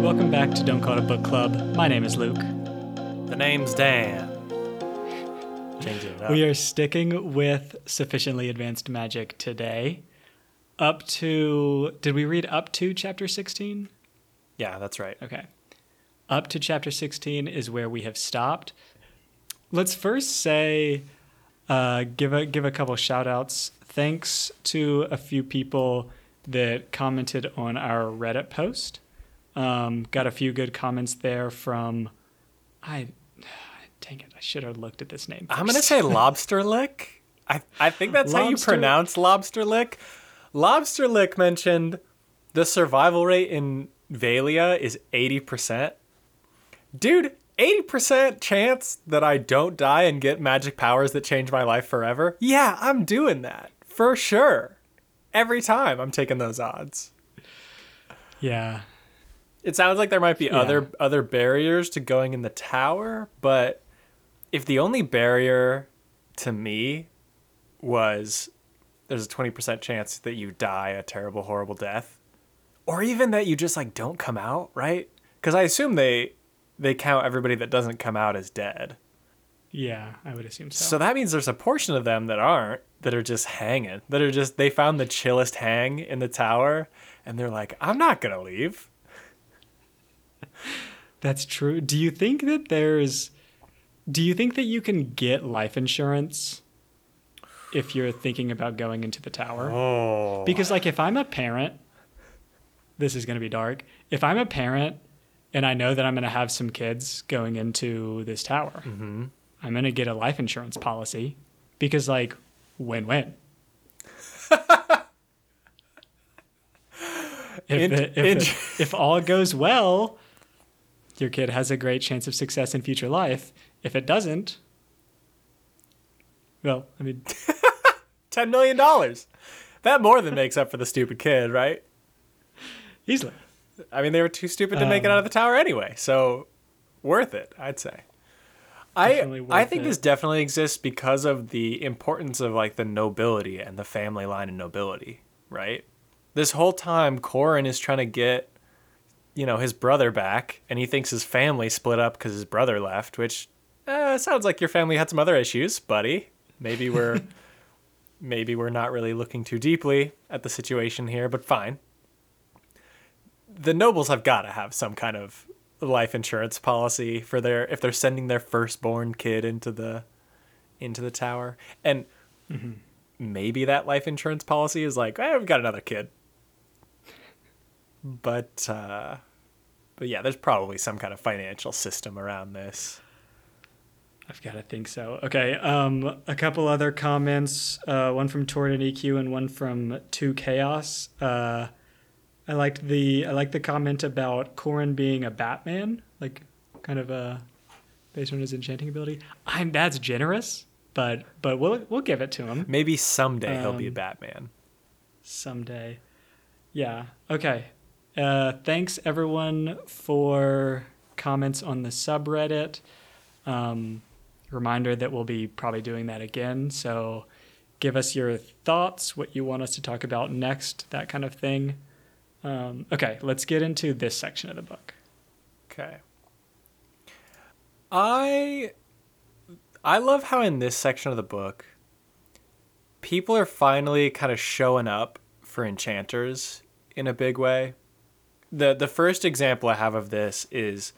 Welcome back to Don't Call It a Book Club. My name is Luke. The name's Dan. Changing it up. We are sticking with sufficiently advanced magic today. Up to, did we read up to chapter 16? yeah, that's right. Okay. Up to chapter 16 is where we have stopped. Let's first say, uh, give a give a couple shout outs. Thanks to a few people that commented on our Reddit post. Um, got a few good comments there from, I, dang it, I should have looked at this name. I'm gonna say lobster lick. I I think that's how you pronounce lobster lick. Lobster lick mentioned the survival rate in Valia is 80%. Dude, 80% chance that I don't die and get magic powers that change my life forever. Yeah, I'm doing that. For sure. Every time I'm taking those odds. yeah, It sounds like there might be Yeah. other other barriers to going in the tower, but if the only barrier to me was there's a 20% chance that you die a terrible horrible death or even that you just like don't come out, right? Cuz I assume they they count everybody that doesn't come out as dead. yeah, I would assume so. So that means there's a portion of them that aren't that are just hanging. That are just they found the chillest hang in the tower and they're like, "I'm not going to leave." That's true. Do you think that there's do you think that you can get life insurance if you're thinking about going into the tower? Oh. Because like if I'm a parent, this is going to be dark. If I'm a parent and I know that I'm going to have some kids going into this tower, Mm-hmm. I'm going to get a life insurance policy because like win-win. if, In- the- if, in- the- if all goes well, your kid has a great chance of success in future life. If it doesn't, well, I mean, $10 million. That more than makes up for the stupid kid, right? easily. I mean, they were too stupid to make it Um, out of the tower anyway, so worth it, I'd say. I I think it. this definitely exists because of the importance of like the nobility and the family line of nobility, right? This whole time Corin is trying to get you know, his brother back and he thinks his family split up cuz his brother left, which uh, sounds like your family had some other issues, buddy. Maybe we're maybe we're not really looking too deeply at the situation here, but fine. The nobles have got to have some kind of life insurance policy for their if they're sending their firstborn kid into the into the tower. And maybe that life insurance policy is like, "Eh, we've got another kid." But uh but yeah, there's probably some kind of financial system around this. I've got to think so. Okay. Um, a couple other comments. Uh, one from Torrid and EQ and one from Two Chaos. Uh, I liked the I liked the comment about Corin being a Batman, like kind of uh, based on his enchanting ability. I'm that's generous, but but we'll we'll give it to him Maybe someday he'll be a Um, Batman. someday. Yeah. Okay. Uh, thanks everyone for comments on the subreddit. Um, reminder that we'll be probably doing that again. So give us your thoughts, what you want us to talk about next, that kind of thing. Um, okay, let's get into this section of the book. Okay. I I love how in this section of the book people are finally kind of showing up for enchanters in a big way. The the first example I have of this is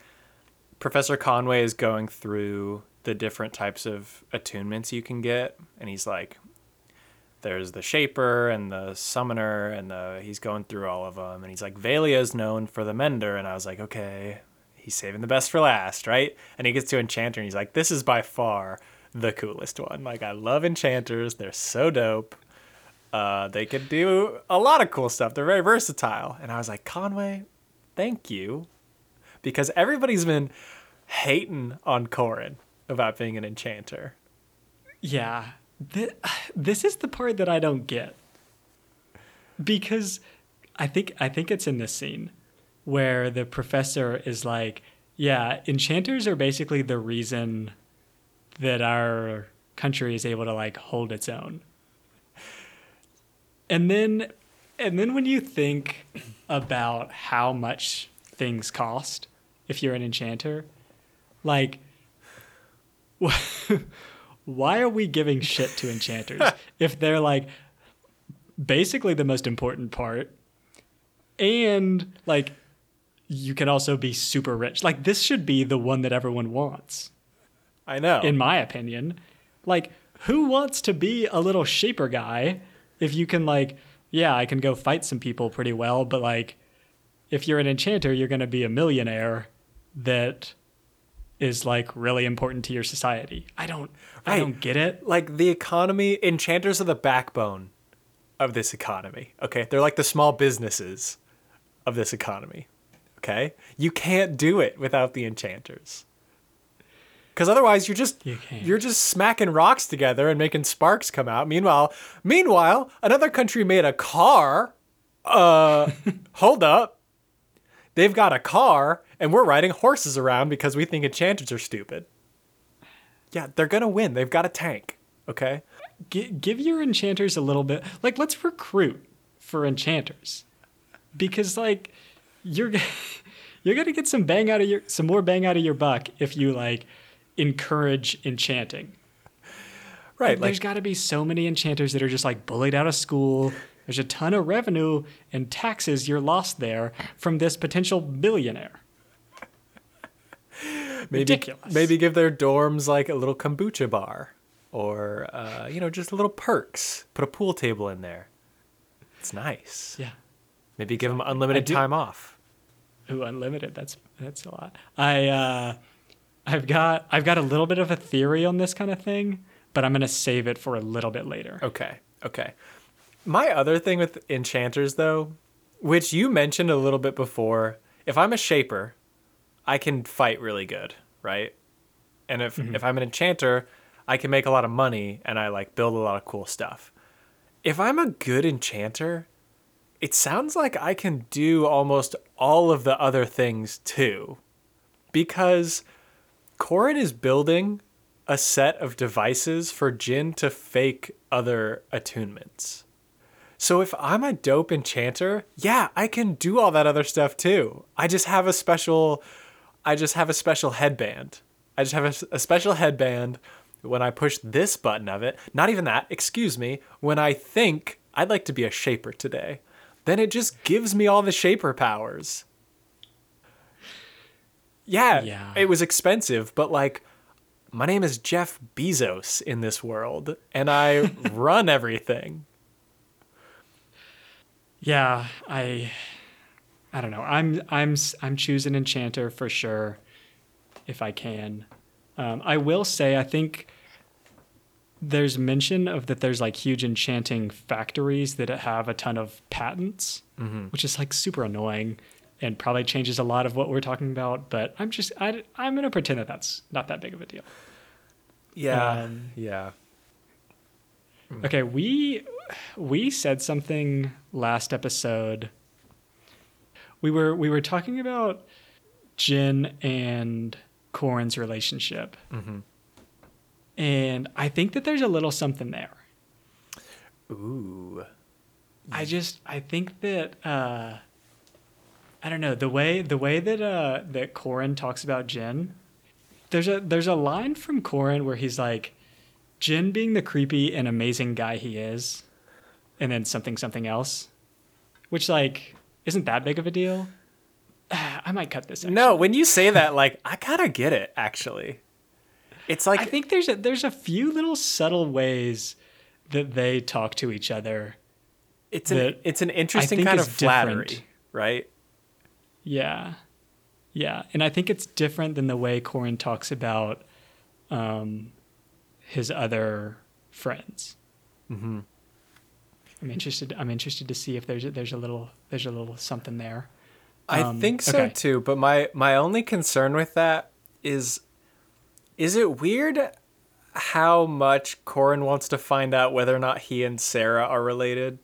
Professor Conway is going through the different types of attunements you can get and he's like there's the shaper and the summoner and the he's going through all of them and he's like is known for the mender and I was like okay he's saving the best for last right? And he gets to enchanter and he's like this is by far the coolest one. Like I love enchanters they're so dope. Uh, they can do a lot of cool stuff. They're very versatile. And I was like Conway thank you because everybody's been hating on Corin about being an enchanter Yeah, th- this is the part that I don't get because I think I think it's in this scene where the professor is like, "Yeah, enchanters are basically the reason that our country is able to like hold its own." And then and then when you think about how much things cost if you're an enchanter. Like, why are we giving shit to enchanters if they're like basically the most important part and like you can also be super rich like this should be the one that everyone wants I know. in my opinion like who wants to be a little shaper guy if you can like yeah i can go fight some people pretty well but like if you're an enchanter you're going to be a millionaire that is like really important to your society i don't i Right. don't get it like the economy, enchanters are the backbone of this economy. Okay, they're like the small businesses of this economy. Okay, you can't do it without the enchanters. Because otherwise, you're just You you're just smacking rocks together and making sparks come out. Meanwhile, meanwhile, another country made a car. Uh, hold up, they've got a car, and we're riding horses around because we think enchanters are stupid. Yeah, they're gonna win. They've got a tank. Okay. G- give your enchanters a little bit like let's recruit for enchanters because like you're you're gonna get some bang out of your some more bang out of your buck if you like encourage enchanting Right. there's Like got to be so many enchanters that are just like bullied out of school there's a ton of revenue and taxes you're lost there from this potential billionaire maybe ridiculous. maybe give their dorms like a little kombucha bar or uh, you know just little perks. Put a pool table in there. It's nice. yeah Maybe give them unlimited do- time off. Ooh, unlimited. That's that's a lot. I uh, I've got I've got a little bit of a theory on this kind of thing, but I'm gonna save it for a little bit later. Okay. Okay. My other thing with enchanters though, which you mentioned a little bit before, if I'm a shaper, I can fight really good, right? And if mm-hmm. if I'm an enchanter, I can make a lot of money and I like build a lot of cool stuff. If I'm a good enchanter, it sounds like I can do almost all of the other things too. Because Corin is building a set of devices for Jin to fake other attunements. So if I'm a dope enchanter, yeah, I can do all that other stuff too. I just have a special I just have a special headband. I just have a special headband when I push this button of it. Not even that, excuse me, when I think I'd like to be a shaper today. Then it just gives me all the shaper powers. Yeah, Yeah. it was expensive, but like my name is Jeff Bezos in this world and I run everything. Yeah, I I don't know. I'm I'm I'm choosing enchanter for sure if I can. Um, I will say I think there's mention of that there's like huge enchanting factories that have a ton of patents, which is like super annoying and probably changes a lot of what we're talking about. But I'm just I, I'm gonna pretend that that's not that big of a deal. Yeah. Um, yeah. Okay, we we said something last episode. We were we were talking about Jin and Corin's relationship, and I think that there's a little something there. Ooh. I just I think that uh, I don't know the way the way that uh, that Corin talks about Jin. There's a there's a line from Corin where he's like, Jin being the creepy and amazing guy he is, and then something something else, which like isn't that big of a deal. I might cut this. Actually. No, when you say that, like, I of get it, actually. It's like, I think there's a, there's a few little subtle ways that they talk to each other. it's an, it's an interesting kind of flattery, different. right? Yeah. Yeah. And I think it's different than the way Corin talks about um, his other friends. Mm-hmm. I'm interested. I'm interested to see if there's a, there's a little there's a little something there. I Um, think so okay. too, but my my only concern with that is is it weird how much Corin wants to find out whether or not he and Sera are related?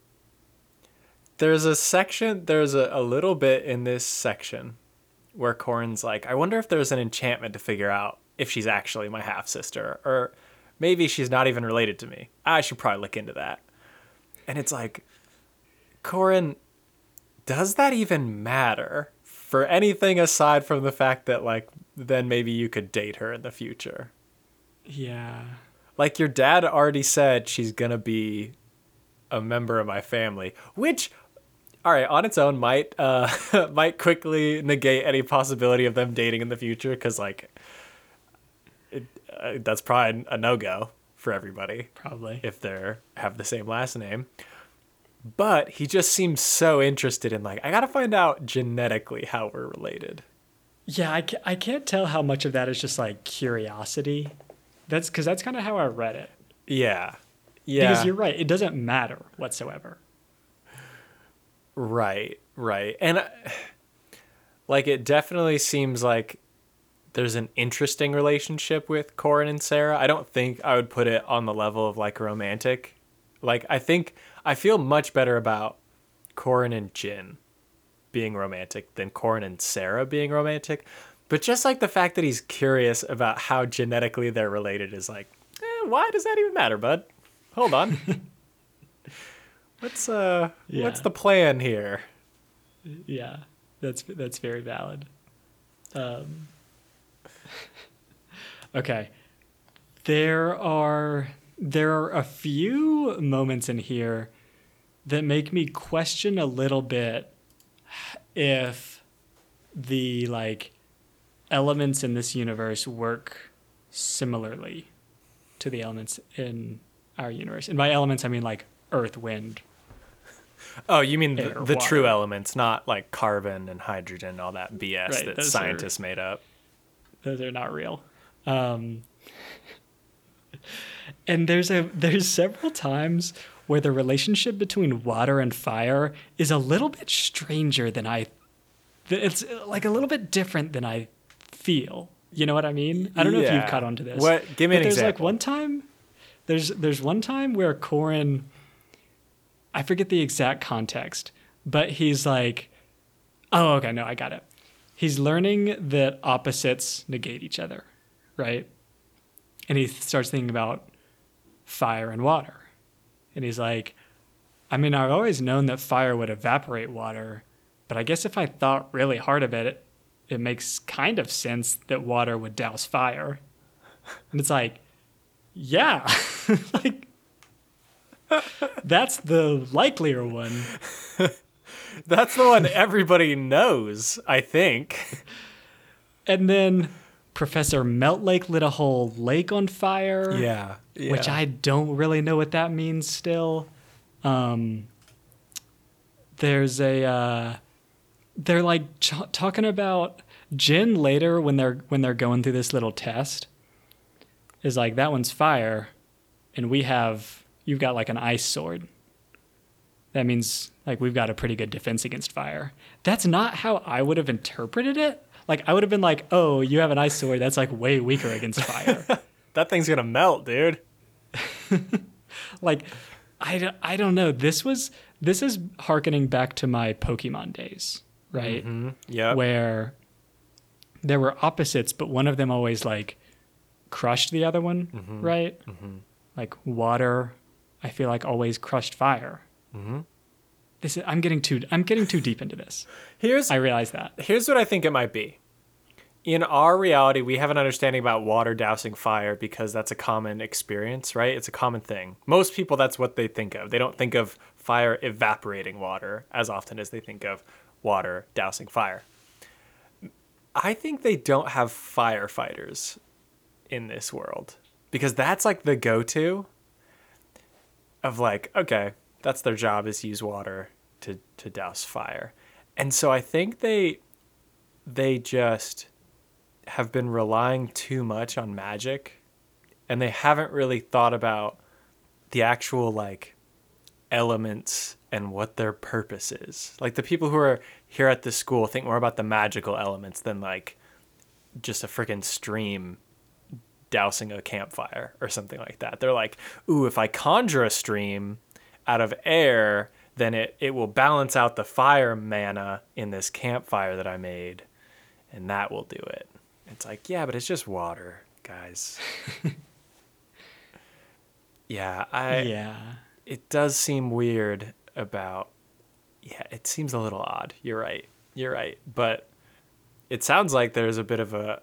There's a section there's a, a little bit in this section where Corin's like, I wonder if there's an enchantment to figure out if she's actually my half sister, or maybe she's not even related to me. I should probably look into that. And it's like, Corin, does that even matter? for anything aside from the fact that like then maybe you could date her in the future. Yeah. Like your dad already said she's gonna be a member of my family, which all right, on its own might uh might quickly negate any possibility of them dating in the future cuz like it, uh, that's probably a no-go for everybody Probably. if they're have the same last name. But he just seems so interested in like I got to find out genetically how we're related. Yeah, I, I can't tell how much of that is just like curiosity. That's because that's kind of how I read it. Yeah. Yeah. Because you're right, it doesn't matter whatsoever. Right, right. And uh, like it definitely seems like there's an interesting relationship with Corin and Sera. I don't think I would put it on the level of like romantic. Like I think I feel much better about Corin and Jin being romantic than Corin and Sera being romantic. But just like the fact that he's curious about how genetically they're related is like, eh, why does that even matter, bud? Hold on. what's uh what's the plan here? Yeah, that's that's very valid. Um, okay, there are there are a few moments in here that make me question a little bit if the like elements in this universe work similarly to the elements in our universe. And by elements, I mean like earth, wind, Oh, you mean the, the true elements, not like carbon and hydrogen, all that BS Right, that those are- scientists made up. those are not real. Um, and there's a there's several times where the relationship between water and fire is a little bit stranger than I. It's like a little bit different than I feel. You know what I mean? I don't know if you've caught on to this. What- give me but an there's like one time. There's there's one time where Corin. I forget the exact context, but he's like, "Oh, okay, no, I got it." He's learning that opposites negate each other, right? And he starts thinking about fire and water. And he's like, I mean, I've always known that fire would evaporate water, but I guess if I thought really hard of it, it makes kind of sense that water would douse fire. And it's like, yeah, like that's the likelier one. That's the one everybody knows, I think. And then Professor Meltlake lit a whole lake on fire. Yeah. which I don't really know what that means still. Um, there's a uh, they're like ch- talking about Jin later when they're when they're going through this little test is like that one's fire, and we have you've got like an ice sword. That means like we've got a pretty good defense against fire. That's not how I would have interpreted it. Like I would have been like, oh, you have an ice sword. That's like way weaker against fire. That thing's gonna melt, dude. like I, I don't know this was this is harkening back to my pokemon days right Mm-hmm. Yeah. where there were opposites but one of them always like crushed the other one Mm-hmm. right like water i feel like always crushed fire Mm-hmm. this is, i'm getting too i'm getting too deep into this Here's i realize that here's what I think it might be. In our reality, we have an understanding about water dousing fire because that's a common experience, right? It's a common thing. Most people, that's what they think of. They don't think of fire evaporating water as often as they think of water dousing fire. I think they don't have firefighters in this world because that's like the go to of like, okay, that's their job is use water to, to douse fire. And so I think they they just have been relying too much on magic and they haven't really thought about the actual like elements and what their purpose is. Like the people who are here at this school think more about the magical elements than like just a freaking stream dousing a campfire or something like that. They're like, ooh, if I conjure a stream out of air, then it, it will balance out the fire mana in this campfire that I made, and that will do it. It's like, yeah, but it's just water, guys. yeah, I yeah it does seem weird about yeah, it seems a little odd. You're right. You're right. But it sounds like there's a bit of a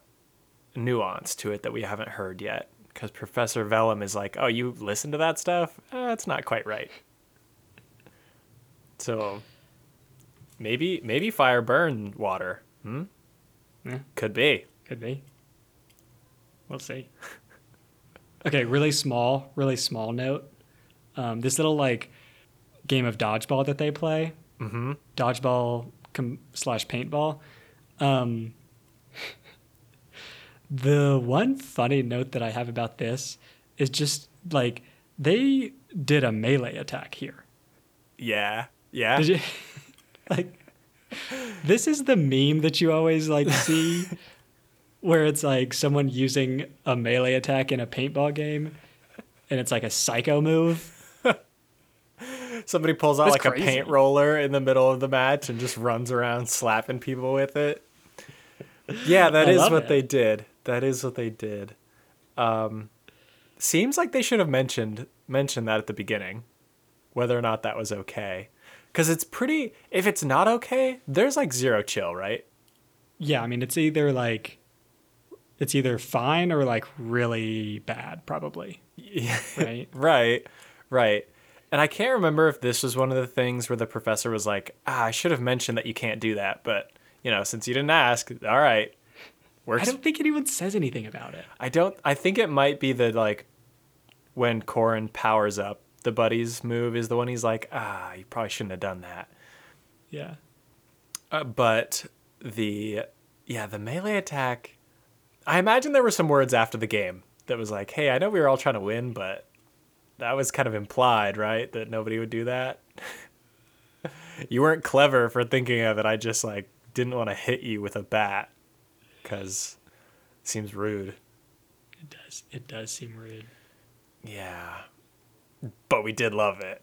nuance to it that we haven't heard yet. Because Professor Vellum is like, oh, you listen to that stuff? Uh, it's not quite right. So maybe maybe fire burn water. Hmm? Yeah. Could be. Could be. We'll see. okay, really small, really small note. Um, this little like game of dodgeball that they play, Mm-hmm. dodgeball com- slash paintball. Um, the one funny note that I have about this is just like they did a melee attack here. Yeah. Yeah. You like this is the meme that you always like see where it's like someone using a melee attack in a paintball game and it's like a psycho move. Somebody pulls out That's like a paint roller in the middle of the match and just runs around slapping people with it. Yeah, that I is what it. they did. That is what they did. Um, seems like they should have mentioned mentioned that at the beginning, whether or not that was okay. Because it's pretty. If it's not okay, there's like zero chill, right? Yeah, I mean it's either like it's either fine or like really bad probably, Yeah. right? Right, right. And I can't remember if this was one of the things where the professor was like, ah, I should have mentioned that you can't do that. But, you know, since you didn't ask, all right. I don't think anyone says anything about it. I don't, I think it might be the, like, when Corin powers up, the buddies move is the one he's like, ah, you probably shouldn't have done that. Yeah. Uh, but the, yeah, the melee attack, I imagine there were some words after the game that was like, hey, I know we were all trying to win, but that was kind of implied, right? That nobody would do that. you weren't clever for thinking of it. I just like didn't want to hit you with a bat because it seems rude. It does. It does seem rude. Yeah. But we did love it.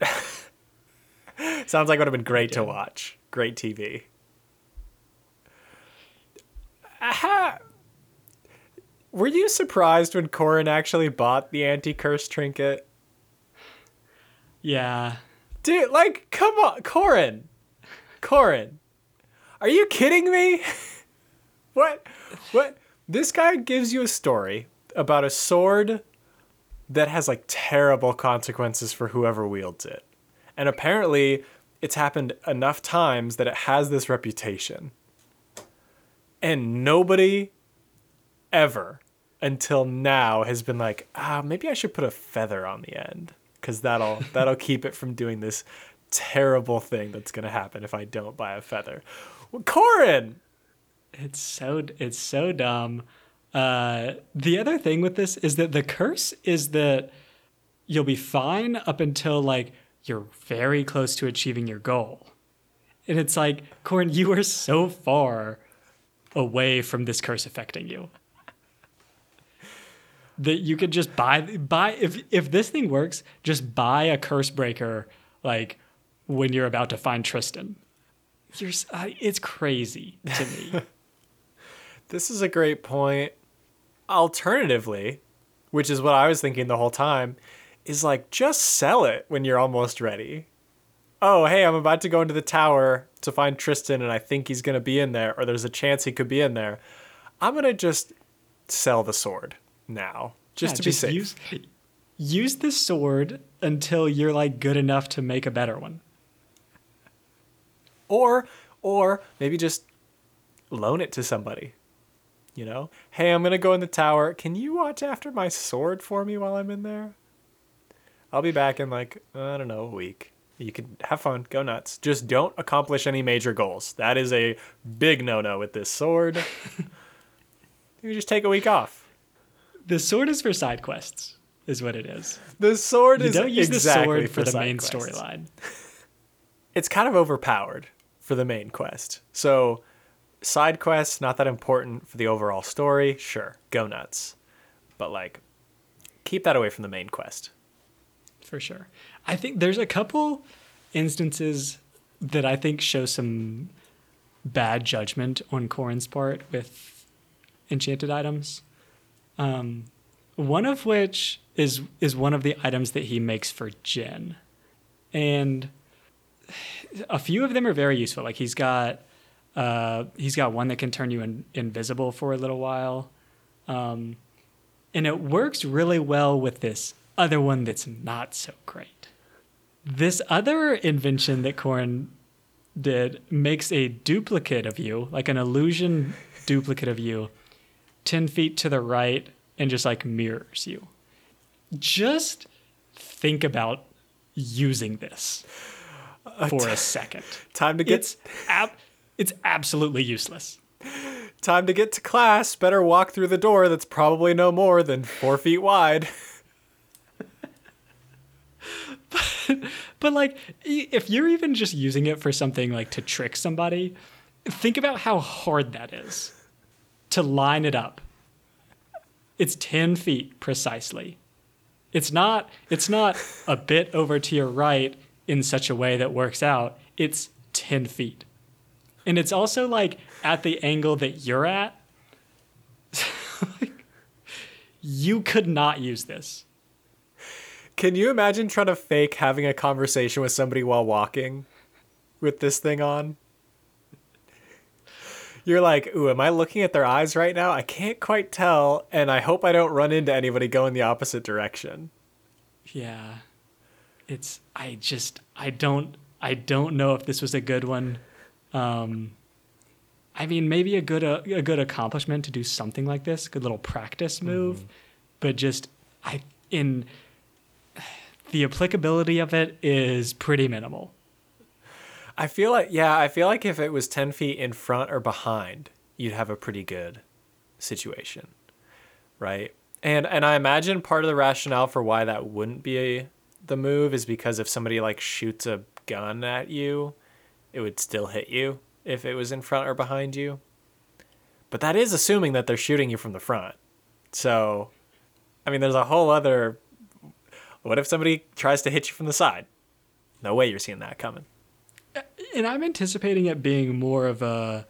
Sounds like it would have been great to watch. Great TV. Aha! Were you surprised when Corin actually bought the anti curse trinket? Yeah. Dude, like, come on, Corin. Corin. Are you kidding me? what? What? This guy gives you a story about a sword that has like terrible consequences for whoever wields it. And apparently, it's happened enough times that it has this reputation. And nobody ever until now has been like, ah, maybe I should put a feather on the end because that'll that'll keep it from doing this terrible thing that's gonna happen if I don't buy a feather. Well, Corin, It's so it's so dumb. Uh, the other thing with this is that the curse is that you'll be fine up until like you're very close to achieving your goal, and it's like, Corin, you are so far away from this curse affecting you that you could just buy buy if if this thing works, just buy a curse breaker like when you're about to find Tristan. You're uh, it's crazy to me. this is a great point. Alternatively, which is what I was thinking the whole time, is like just sell it when you're almost ready. Oh, hey, I'm about to go into the tower to find Tristan and I think he's going to be in there or there's a chance he could be in there. I'm going to just sell the sword now just Yeah, to be safe. Use, use the sword until you're like good enough to make a better one. or or maybe just loan it to somebody you know? Hey i'm gonna go in the tower. Can you watch after my sword for me while i'm in there? I'll be back in like i don't know a week. You can have fun. Go nuts. Just don't accomplish any major goals. That is a big no-no with this sword. You just take a week off. The sword is for side quests, is what it is. the sword You is don't use exactly the sword for, the main storyline. it's kind of overpowered for the main quest. So, side quests not that important for the overall story. Sure, go nuts, but like, keep that away from the main quest. For sure. I think there's a couple instances that I think show some bad judgment on Corin's part with enchanted items. Um, one of which is is one of the items that he makes for Jin, and a few of them are very useful. Like he's got Uh, he's got one that can turn you in, invisible for a little while. Um, and it works really well with this other one that's not so great. This other invention that Corin did makes a duplicate of you, like an illusion duplicate of you, 10 feet to the right and just like mirrors you. Just think about using this for a second. Time to get It's ab- it's absolutely useless. time to get to class. Better walk through the door that's probably no more than four feet wide. But but, like if you're even just using it for something like to trick somebody, think about how hard that is to line it up. It's 10 feet precisely. It's not it's not a bit over to your right in such a way that works out. It's 10 feet. And it's also like at the angle that you're at. Like, you could not use this. Can you imagine trying to fake having a conversation with somebody while walking with this thing on? You're like, ooh, am I looking at their eyes right now? I can't quite tell, and I hope I don't run into anybody going the opposite direction. Yeah. It's I just I don't I don't know if this was a good one. Um I mean maybe a good uh, a good accomplishment to do something like this, good little practice move, but just I in the applicability of it is pretty minimal. I feel like, yeah, I feel like if it was 10 feet in front or behind, you'd have a pretty good situation, right? And and I imagine part of the rationale for why that wouldn't be a, the move is because if somebody like shoots a gun at you, it would still hit you if it was in front or behind you. But that is assuming that they're shooting you from the front. So, I mean, there's a whole other. What if somebody tries to hit you from the side? No way you're seeing that coming. And I'm anticipating it being more of a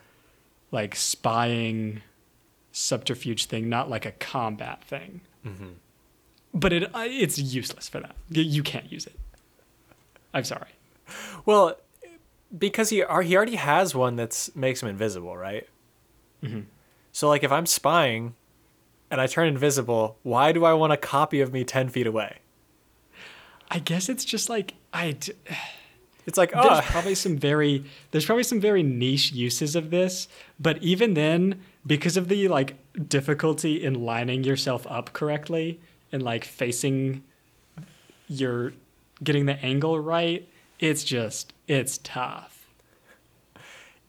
like spying subterfuge thing, not like a combat thing. But it uh, it's useless for that. You can't use it. I'm sorry. Well, because he he already has one that's makes him invisible, right? Mm-hmm. So like if I'm spying and I turn invisible, why do I want a copy of me ten feet away? I guess it's just like I. D- It's like oh. there's probably some very there's probably some very niche uses of this, but even then, because of the like difficulty in lining yourself up correctly and like facing your getting the angle right, it's just it's tough.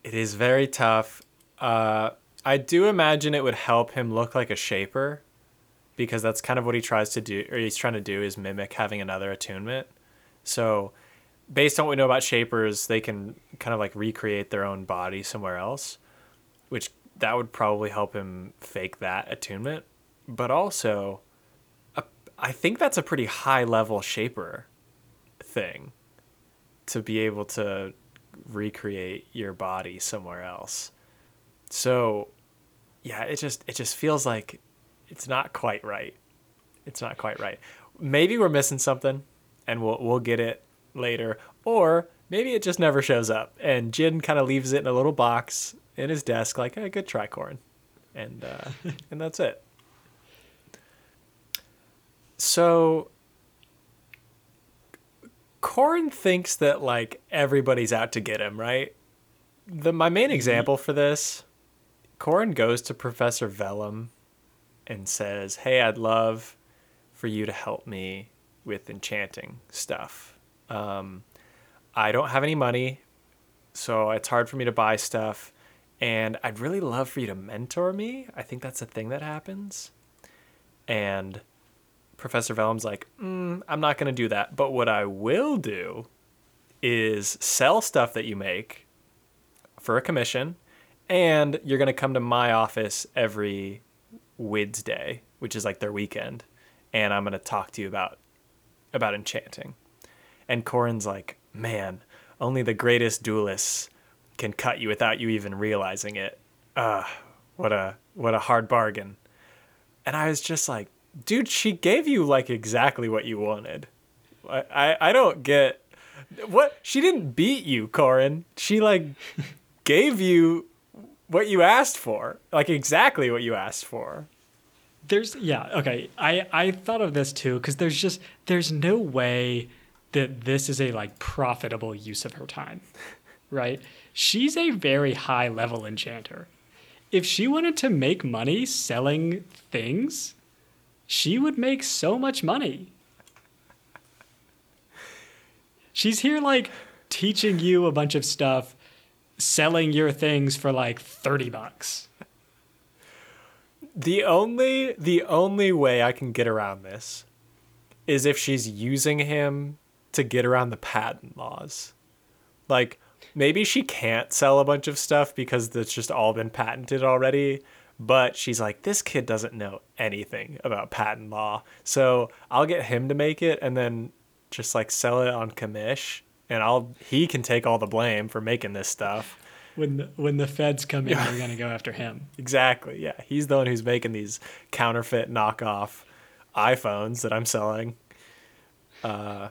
it is very tough. Uh, I do imagine it would help him look like a shaper, because that's kind of what he tries to do, or he's trying to do is mimic having another attunement. So, based on what we know about shapers, they can kind of like recreate their own body somewhere else, which that would probably help him fake that attunement. But also, I think that's a pretty high level shaper thing to be able to recreate your body somewhere else. So, yeah, it just it just feels like it's not quite right. It's not quite right. Maybe we're missing something and we'll we'll get it later or maybe it just never shows up and Jin kind of leaves it in a little box in his desk like, "Hey, good try, Corin." And uh and that's it. So Corin thinks that like everybody's out to get him, right? The my main example for this, Corin goes to Professor Vellum and says, "Hey, I'd love for you to help me with enchanting stuff. Um, I don't have any money, so it's hard for me to buy stuff, and I'd really love for you to mentor me. I think that's a thing that happens." And Professor Vellum's like, mm, I'm not going to do that. But what I will do is sell stuff that you make for a commission, and you're going to come to my office every Wednesday, which is like their weekend, and I'm going to talk to you about about enchanting. And Corin's like, man, only the greatest duelists can cut you without you even realizing it. Ah, what a what a hard bargain. And I was just like, dude, she gave you like exactly what you wanted. I, I, I don't get what she didn't beat you, Corin. She like gave you what you asked for. Like exactly what you asked for. There's yeah, okay. I I thought of this too cuz there's just there's no way that this is a like profitable use of her time. Right? She's a very high level enchanter. If she wanted to make money selling things, she would make so much money. She's here like teaching you a bunch of stuff, selling your things for like 30 bucks. The only the only way I can get around this is if she's using him to get around the patent laws. Like maybe she can't sell a bunch of stuff because it's just all been patented already, but she's like this kid doesn't know anything about patent law. So, I'll get him to make it and then just like sell it on commish and I'll he can take all the blame for making this stuff. When the, when the feds come in, they're gonna go after him. Exactly. Yeah, he's the one who's making these counterfeit knockoff iPhones that I'm selling. Uh,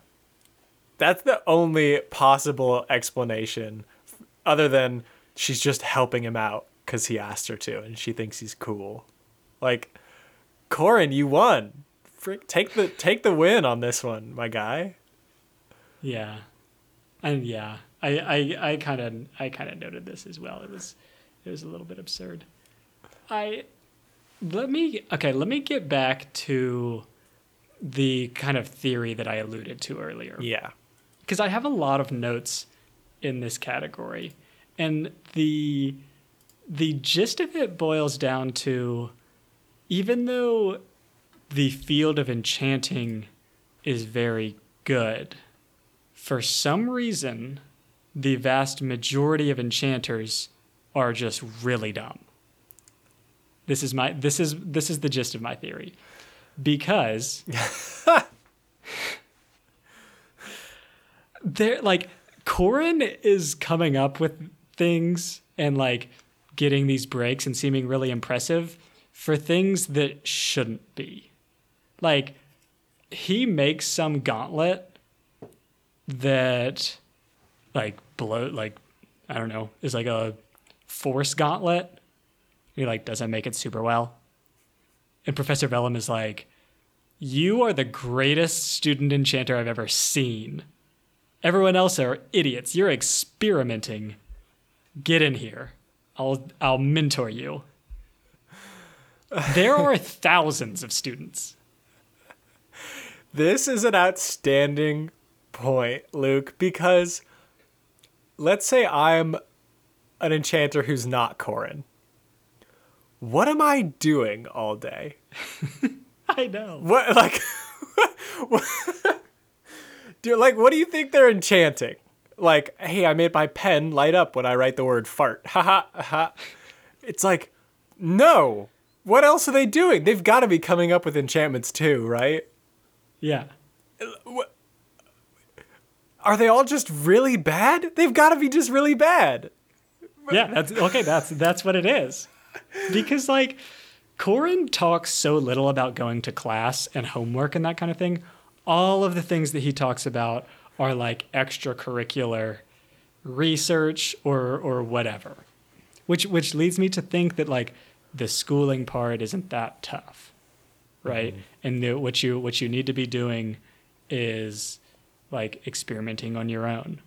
that's the only possible explanation, other than she's just helping him out because he asked her to, and she thinks he's cool. Like, Corin, you won. Frick, take the take the win on this one, my guy. Yeah, and yeah, I I I kind of I kind of noted this as well. It was it was a little bit absurd. I let me okay. Let me get back to the kind of theory that I alluded to earlier. Yeah. because I have a lot of notes in this category, and the the gist of it boils down to even though the field of enchanting is very good, for some reason, the vast majority of enchanters are just really dumb. This is my this is this is the gist of my theory. Because they're like Corin is coming up with things and like getting these breaks and seeming really impressive for things that shouldn't be. Like he makes some gauntlet that like blow like I don't know, is like a force gauntlet. He like doesn't make it super well. And Professor Vellum is like, You are the greatest student enchanter I've ever seen. Everyone else are idiots. You're experimenting. Get in here. I'll I'll mentor you. There are thousands of students. This is an outstanding point, Luke, because let's say I'm an enchanter who's not Corin. What am I doing all day? I know. What like Dude, like what do you think they're enchanting? Like, hey, I made my pen light up when I write the word fart. Ha ha ha. It's like, no. What else are they doing? They've got to be coming up with enchantments too, right? Yeah. Are they all just really bad? They've got to be just really bad. Yeah, that's okay, that's that's what it is. Because like Corin talks so little about going to class and homework and that kind of thing. All of the things that he talks about are like extracurricular research or or whatever. Which which leads me to think that like the schooling part isn't that tough. Right? And the, what you what you need to be doing is like experimenting on your own.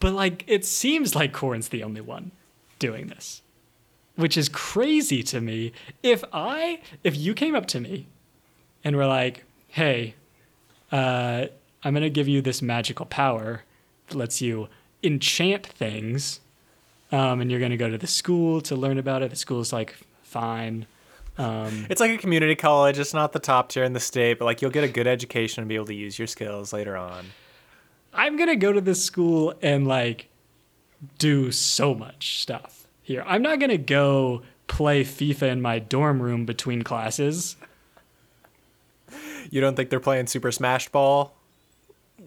But like it seems like Corin's the only one doing this. Which is crazy to me. If I if you came up to me and were like, "Hey, uh, I'm gonna give you this magical power that lets you enchant things, um, and you're gonna go to the school to learn about it." The school's like, "Fine." Um, It's like a community college. It's not the top tier in the state, but like you'll get a good education and be able to use your skills later on. I'm gonna go to this school and like do so much stuff here. I'm not gonna go play FIFA in my dorm room between classes. You don't think they're playing Super Smash Ball?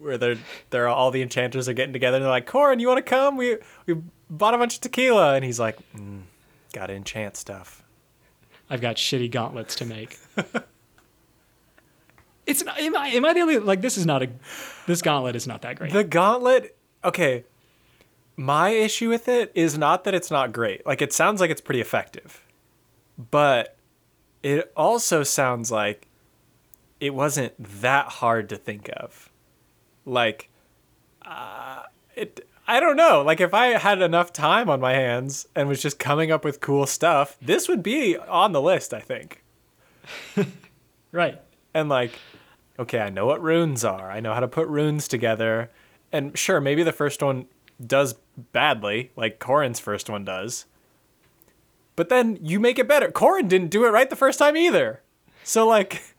Where they're they're all the enchanters are getting together and they're like, Corin, you wanna come? We we bought a bunch of tequila and he's like, mm, gotta enchant stuff. I've got shitty gauntlets to make. it's not, am I am I the only like this is not a this gauntlet is not that great. The gauntlet okay. My issue with it is not that it's not great. Like it sounds like it's pretty effective. But it also sounds like it wasn't that hard to think of. Like uh, it I don't know. Like if I had enough time on my hands and was just coming up with cool stuff, this would be on the list, I think. Right. And like okay, I know what runes are. I know how to put runes together. And sure, maybe the first one does badly, like Corin's first one does. But then you make it better. Corin didn't do it right the first time either. So like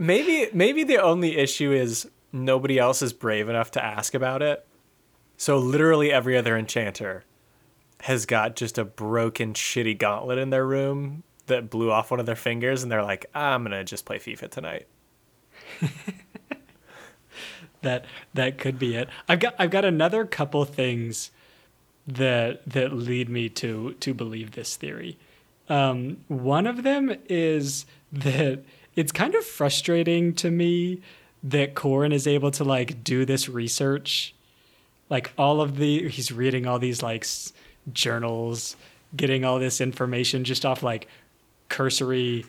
maybe maybe the only issue is nobody else is brave enough to ask about it. So literally every other enchanter has got just a broken shitty gauntlet in their room that blew off one of their fingers and they're like, I'm going to just play FIFA tonight. that that could be it. I've got I've got another couple things that that lead me to to believe this theory. Um, one of them is that it's kind of frustrating to me that Corin is able to like do this research, like all of the he's reading all these like s- journals, getting all this information just off like cursory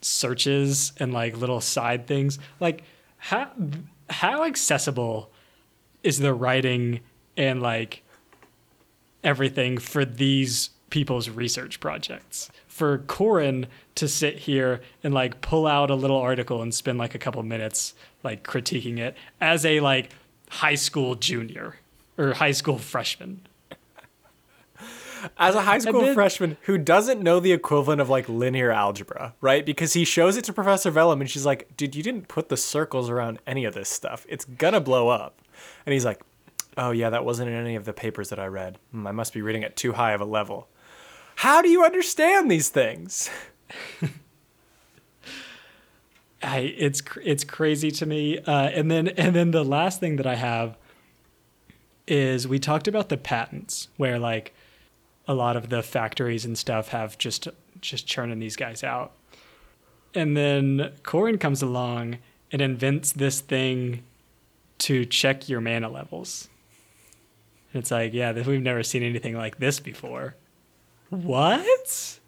searches and like little side things. Like how how accessible is the writing and like everything for these people's research projects? For Corin to sit here and like pull out a little article and spend like a couple minutes like critiquing it as a like high school junior or high school freshman. As a high school then- freshman who doesn't know the equivalent of like linear algebra, right? Because he shows it to Professor Vellum and she's like, dude, you didn't put the circles around any of this stuff. It's gonna blow up. And he's like, oh yeah, that wasn't in any of the papers that I read. Hmm, I must be reading at too high of a level. How do you understand these things? I it's it's crazy to me. Uh, and then and then the last thing that I have is we talked about the patents where like a lot of the factories and stuff have just just churning these guys out. And then Corin comes along and invents this thing to check your mana levels. And it's like, yeah, we've never seen anything like this before. What?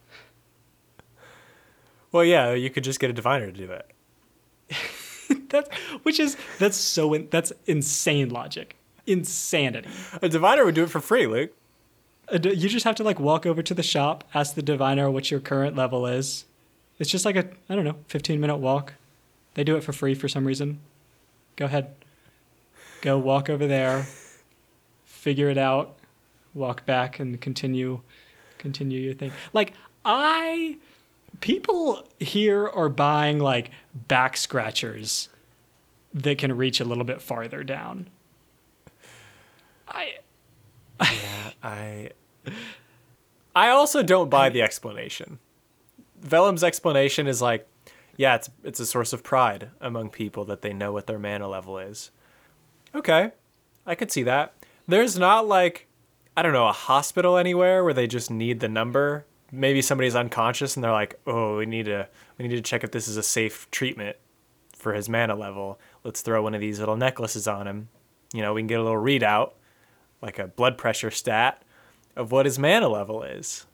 Well, yeah, you could just get a diviner to do it. That's which is that's so in, that's insane logic, insanity. A diviner would do it for free, Luke. D- You just have to like walk over to the shop, ask the diviner what your current level is. It's just like a I don't know, fifteen minute walk. They do it for free for some reason. Go ahead, go walk over there, figure it out, walk back, and continue, continue your thing. Like I, people here are buying like back scratchers that can reach a little bit farther down. I Yeah, I I also don't buy the explanation. Vellum's explanation is like, yeah, it's it's a source of pride among people that they know what their mana level is. Okay. I could see that. There's not like I don't know, a hospital anywhere where they just need the number. Maybe somebody's unconscious and they're like, "Oh, we need to we need to check if this is a safe treatment for his mana level. Let's throw one of these little necklaces on him. You know, we can get a little readout like a blood pressure stat of what his mana level is.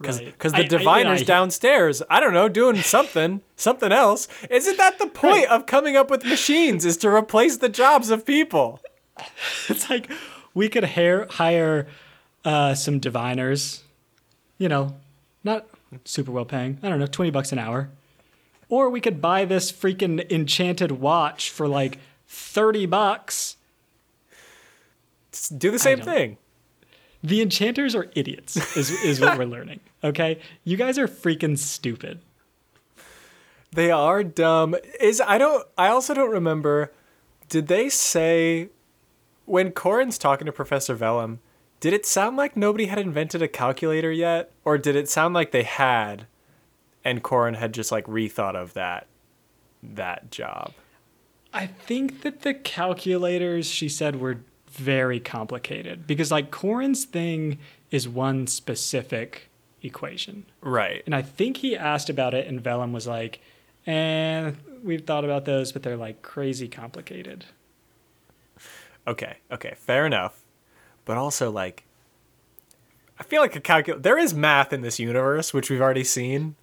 Because Right. the I- I- diviner's I- downstairs, I don't know, doing something, something else. Isn't that the point of coming up with machines? Is to replace the jobs of people? it's like we could hire hire uh, some diviners, you know, not super well paying. I don't know, twenty bucks an hour, or we could buy this freaking enchanted watch for like thirty bucks. Do the same thing. The enchanters are idiots, is is what we're learning. Okay, you guys are freaking stupid. They are dumb. Is I don't. I also don't remember. Did they say when Corin's talking to Professor Vellum? Did it sound like nobody had invented a calculator yet, or did it sound like they had, and Corin had just like rethought of that, that job? I think that the calculators she said were very complicated because like Corin's thing is one specific equation. Right. And I think he asked about it, and Vellum was like, "And we've thought about those, but they're like crazy complicated." Okay. Okay. Fair enough. but also like I feel like a calculator. There is math in this universe, which we've already seen.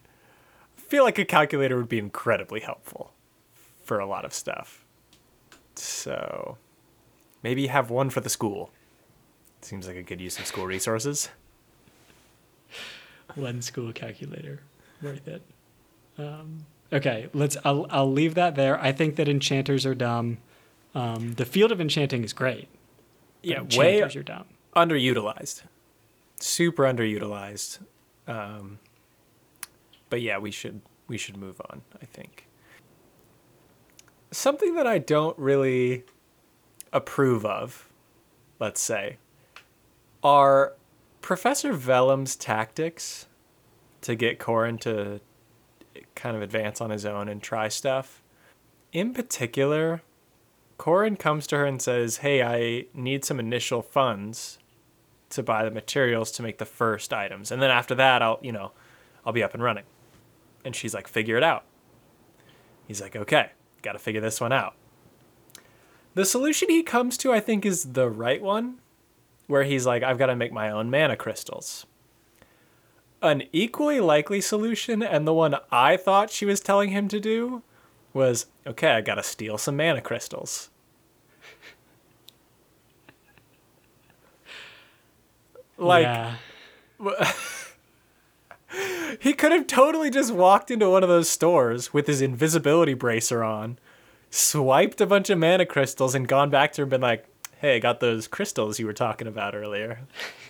I feel like a calculator would be incredibly helpful for a lot of stuff. So maybe have one for the school. Seems like a good use of school resources. One school calculator, worth it. Um, okay, let's. I'll I'll leave that there. I think that enchanters are dumb. Um, the field of enchanting is great. Yeah, way enchanters are dumb. underutilized. Super underutilized. Um, but yeah, we should we should move on, I think. Something that I don't really approve of, let's say, are Professor Vellum's tactics to get Corin to kind of advance on his own and try stuff. In particular, Corin comes to her and says, Hey, I need some initial funds to buy the materials to make the first items. And then after that, I'll, you know, I'll be up and running. And she's like, Figure it out. He's like, Okay, got to figure this one out. The solution he comes to, I think, is the right one, where he's like, I've got to make my own mana crystals. An equally likely solution, and the one I thought she was telling him to do, was okay, I got to steal some mana crystals. Like, yeah. He could have totally just walked into one of those stores with his invisibility bracer on, swiped a bunch of mana crystals, and gone back to her and been like, hey, I got those crystals you were talking about earlier.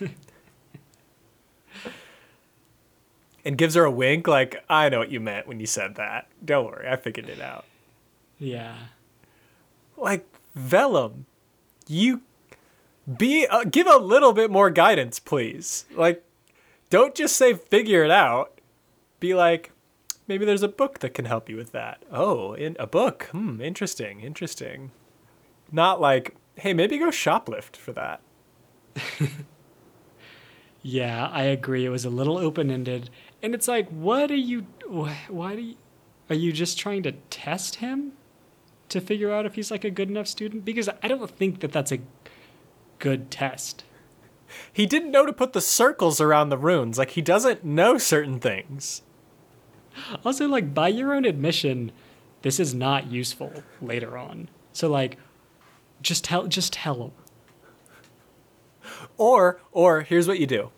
and gives her a wink, like, I know what you meant when you said that. Don't worry, I figured it out. Yeah. Like, Vellum, you be uh, give a little bit more guidance, please. Like, don't just say figure it out. Be like, maybe there's a book that can help you with that. Oh, in a book. Hmm, interesting, interesting. Not like, hey, maybe go shoplift for that. Yeah, I agree. It was a little open ended. And it's like, what are you. Why do you. Are you just trying to test him to figure out if he's like a good enough student? Because I don't think that that's a good test. He didn't know to put the circles around the runes. Like, he doesn't know certain things. Also, like, by your own admission, this is not useful later on. So, like, just tell, just tell him. Or, or here's what you do.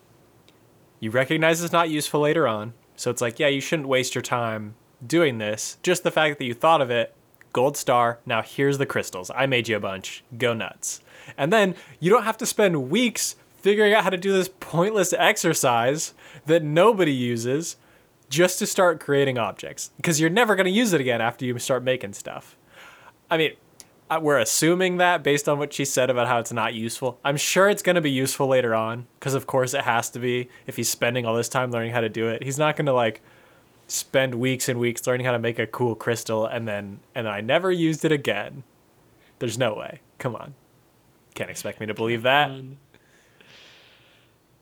You recognize it's not useful later on, so it's like, yeah, you shouldn't waste your time doing this. Just the fact that you thought of it, gold star. Now here's the crystals. I made you a bunch. Go nuts. And then you don't have to spend weeks figuring out how to do this pointless exercise that nobody uses just to start creating objects because you're never going to use it again after you start making stuff. I mean, we're assuming that based on what she said about how it's not useful. I'm sure it's going to be useful later on because of course it has to be if he's spending all this time learning how to do it. He's not going to like spend weeks and weeks learning how to make a cool crystal and then and I never used it again. There's no way. Come on. Can't expect me to believe that. Um,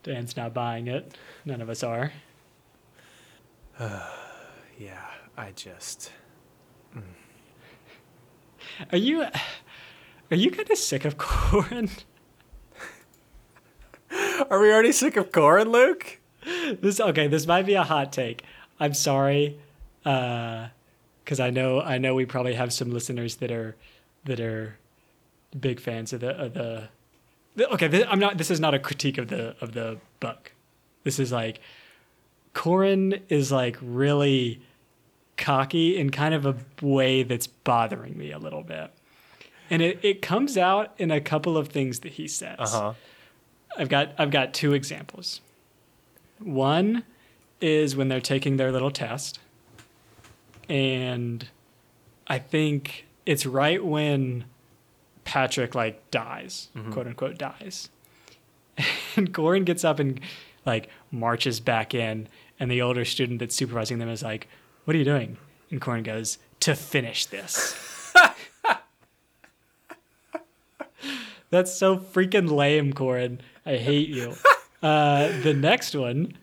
Dan's not buying it. None of us are. Yeah, I just Are you are you kind of sick of Corin? Are we already sick of Corin, Luke? This okay, this might be a hot take. I'm sorry. Uh cuz I know I know we probably have some listeners that are that are big fans of the of the, the Okay, this, I'm not this is not a critique of the of the book. This is like Corin is like really cocky in kind of a way that's bothering me a little bit. And it, it comes out in a couple of things that he says. Uh-huh. I've got I've got two examples. One is when they're taking their little test, and I think it's right when Patrick like dies, quote unquote dies, and Corin gets up and like marches back in, and the older student that's supervising them is like, "What are you doing?" And Corin goes, "To finish this." That's so freaking lame, Corin. I hate you. Uh, the next one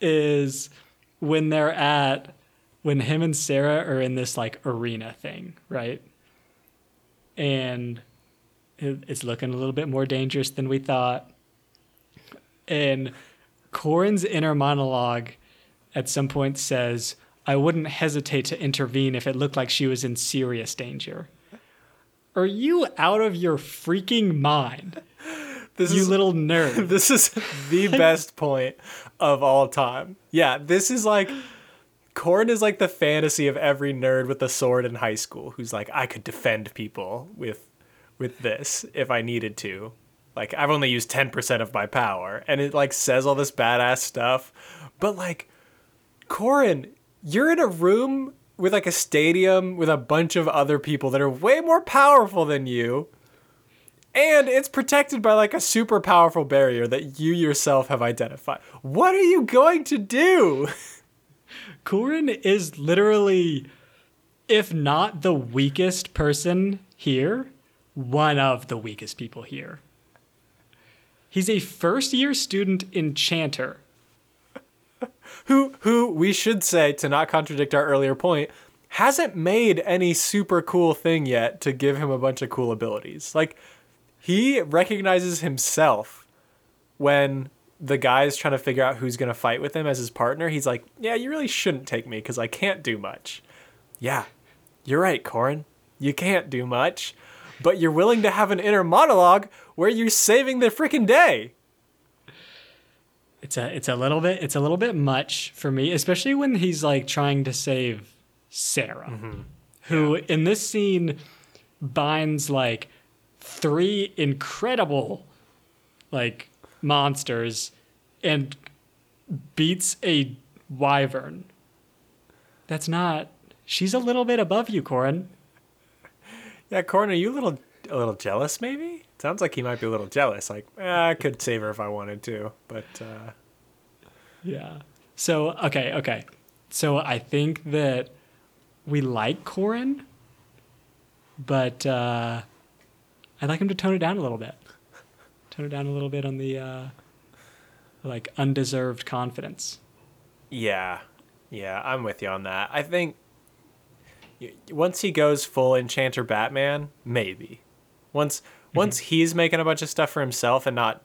is when they're at when him and Sera are in this like arena thing, right? And It's looking a little bit more dangerous than we thought. And Corin's inner monologue at some point says, I wouldn't hesitate to intervene if it looked like she was in serious danger. Are you out of your freaking mind? This you is little nerd. this is the best point of all time. Yeah, this is like Corin is like the fantasy of every nerd with a sword in high school who's like, I could defend people with with this if I needed to. Like I've only used 10% of my power. And it like says all this badass stuff. But like Corin, you're in a room with like a stadium with a bunch of other people that are way more powerful than you. And it's protected by like a super powerful barrier that you yourself have identified. What are you going to do? Corin is literally, if not the weakest person here, one of the weakest people here. He's a first year student enchanter. Who who we should say to not contradict our earlier point hasn't made any super cool thing yet to give him a bunch of cool abilities. Like he recognizes himself when the guy's trying to figure out who's going to fight with him as his partner. He's like, "Yeah, you really shouldn't take me cuz I can't do much." Yeah. You're right, Corin. You can't do much, but you're willing to have an inner monologue where you're saving the freaking day. It's a it's a little bit it's a little bit much for me, especially when he's like trying to save Sera, mm-hmm. who in this scene binds like three incredible like monsters and beats a wyvern. That's not. She's a little bit above you, Corin. Yeah, Corin, are you a little a little jealous? Maybe sounds like he might be a little jealous. Like, eh, I could save her if I wanted to, but uh, Yeah. So okay, okay. So I think that we like Corin, but uh, I'd like him to tone it down a little bit. Tone it down a little bit on the uh, like undeserved confidence. yeah, yeah, I'm with you on that. I think once he goes full Enchanter Batman, maybe. Once once he's making a bunch of stuff for himself and not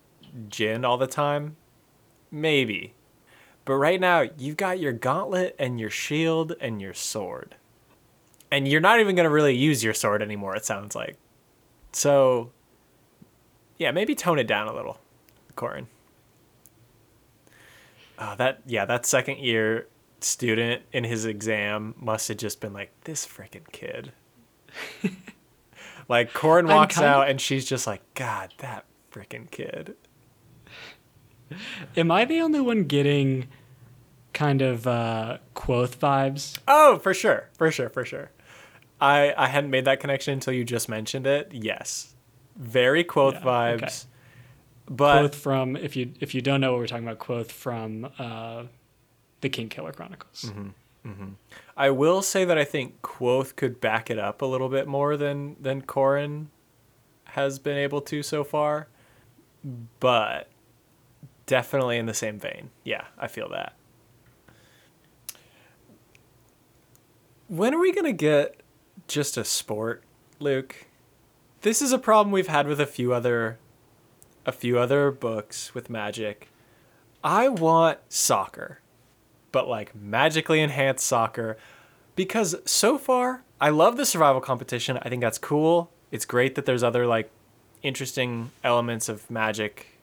Jin all the time, maybe. But right now, you've got your gauntlet and your shield and your sword. And you're not even going to really use your sword anymore, it sounds like. So, yeah, maybe tone it down a little, Corin. Oh, that yeah, that second year student in his exam must have just been like, this freaking kid. like Corin walks kind of- out and she's just like, God, that freaking kid. Am I the only one getting kind of uh, Kvothe vibes? Oh, for sure, for sure, for sure. I I hadn't made that connection until you just mentioned it. Yes, very Kvothe Yeah, vibes. okay. But Kvothe from if you if you don't know what we're talking about, Kvothe from uh, the King Killer Chronicles. I will say that I think Kvothe could back it up a little bit more than than Corin has been able to so far. But definitely in the same vein. Yeah, I feel that. When are we going to get just a sport, Luke? This is a problem we've had with a few other a few other books with magic. I want soccer but like magically enhanced soccer because so far I love the survival competition. I think that's cool. It's great that there's other like interesting elements of magic,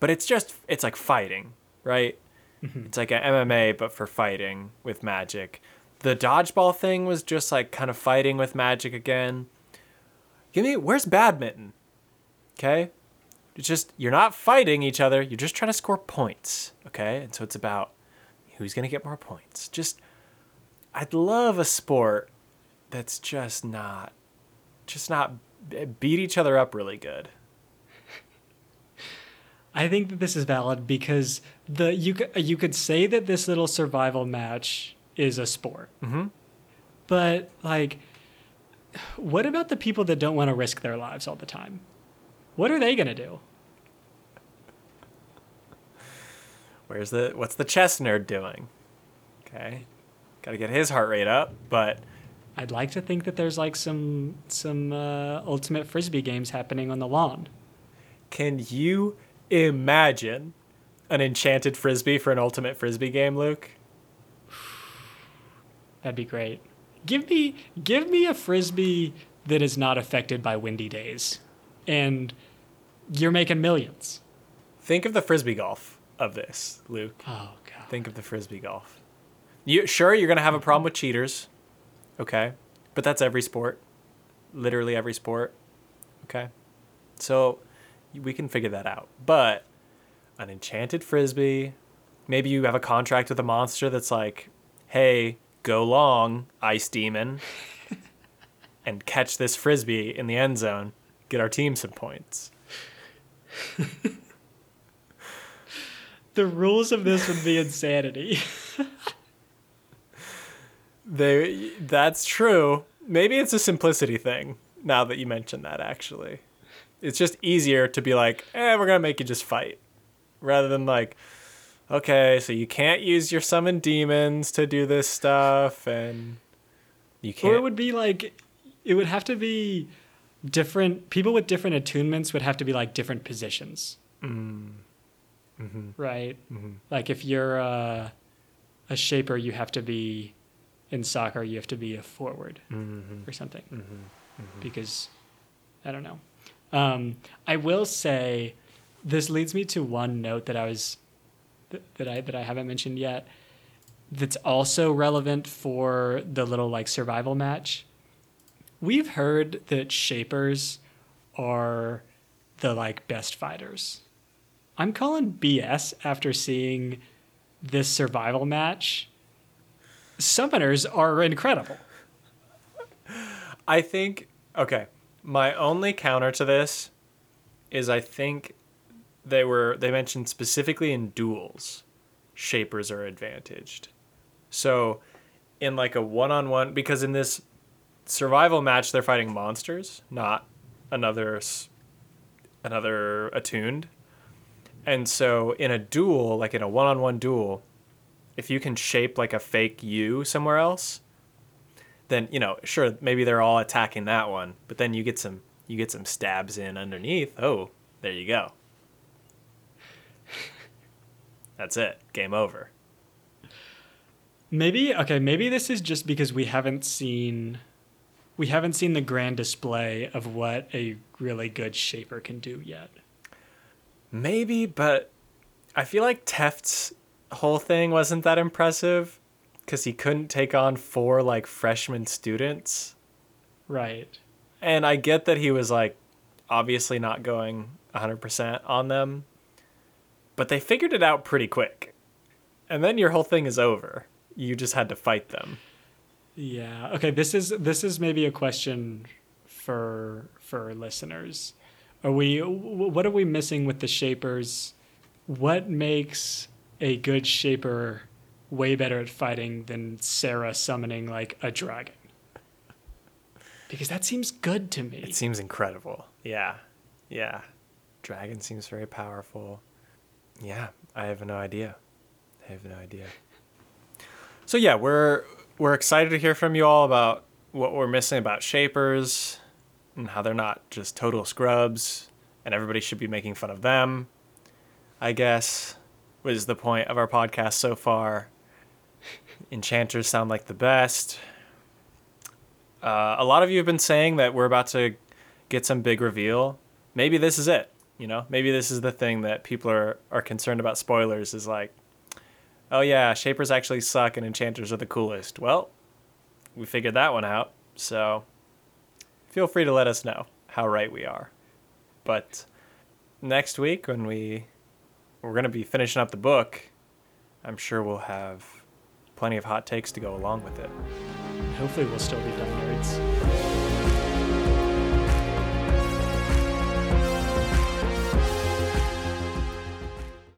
but it's just it's like fighting, right? Mm-hmm. It's like an MMA but for fighting with magic. The dodgeball thing was just like kind of fighting with magic again. Give me where's badminton? Okay? It's just you're not fighting each other, you're just trying to score points, okay? And so it's about who's going to get more points. Just I'd love a sport that's just not just not beat each other up really good. I think that this is valid because the you could you could say that this little survival match is a sport, Mhm. but like, what about the people that don't want to risk their lives all the time? What are they gonna do? Where's the what's the chess nerd doing? Okay. Got to get his heart rate up, but I'd like to think that there's like some some uh, ultimate frisbee games happening on the lawn. Can you imagine an enchanted frisbee for an ultimate frisbee game, Luke? That'd be great. Give me give me a frisbee that is not affected by windy days, and you're making millions. Think of the frisbee golf of this, Luke. Oh god. Think of the frisbee golf. You sure you're gonna have a problem with cheaters, okay? But that's every sport, literally every sport, okay? So we can figure that out. But an enchanted frisbee, maybe you have a contract with a monster that's like, hey, go long, ice demon, and catch this frisbee in the end zone, get our team some points. The rules of this would be insanity. They that's true. Maybe it's a simplicity thing now that you mention that actually. It's just easier to be like, "Eh, we're going to make you just fight." Rather than like, "Okay, so you can't use your summon demons to do this stuff and you can't Or it would be like, it would have to be different. People with different attunements would have to be like different positions, Mm. Mm-hmm. right? Mhm. Like if you're a, a shaper, you have to be in soccer. You have to be a forward Mhm. or something Mhm. because I don't know. Um, I will say this leads me to one note that I was th- that I that I haven't mentioned yet. That's also relevant for the little like survival match. We've heard that shapers are the like best fighters. I'm calling BS after seeing this survival match. Summoners are incredible. I think okay. My only counter to this is I think they were they mentioned specifically in duels, shapers are advantaged. So in like a one-on-one because in this survival match they're fighting monsters, not another another attuned. And so in a duel, like in a one-on-one duel, if you can shape like a fake you somewhere else, then you know sure maybe they're all attacking that one but then you get some you get some stabs in underneath oh there you go that's it game over Maybe okay, maybe this is just because we haven't seen we haven't seen the grand display of what a really good shaper can do yet. maybe but i feel like teft's whole thing wasn't that impressive because he couldn't take on four like freshman students Right. and i get that he was like obviously not going 100% on them but they figured it out pretty quick and then your whole thing is over you just had to fight them Yeah. Okay, this is this is maybe a question for for listeners. Are we what are we missing with the shapers? What makes a good shaper way better at fighting than Sera summoning like a dragon? Because that seems good to me. It seems incredible. Yeah. Yeah. Dragon seems very powerful. Yeah, I have no idea. I have no idea. So yeah, we're we're excited to hear from you all about what we're missing about shapers and how they're not just total scrubs and everybody should be making fun of them. I guess was the point of our podcast so far. Enchanters sound like the best. Uh, a lot of you have been saying that we're about to get some big reveal. Maybe this is it. You know, maybe this is the thing that people are, are concerned about spoilers is like, oh yeah, shapers actually suck and enchanters are the coolest. Well, we figured that one out. So feel free to let us know how right we are. But next week when we we're going to be finishing up the book, I'm sure we'll have plenty of hot takes to go along with it. Hopefully we'll still be dumb nerds.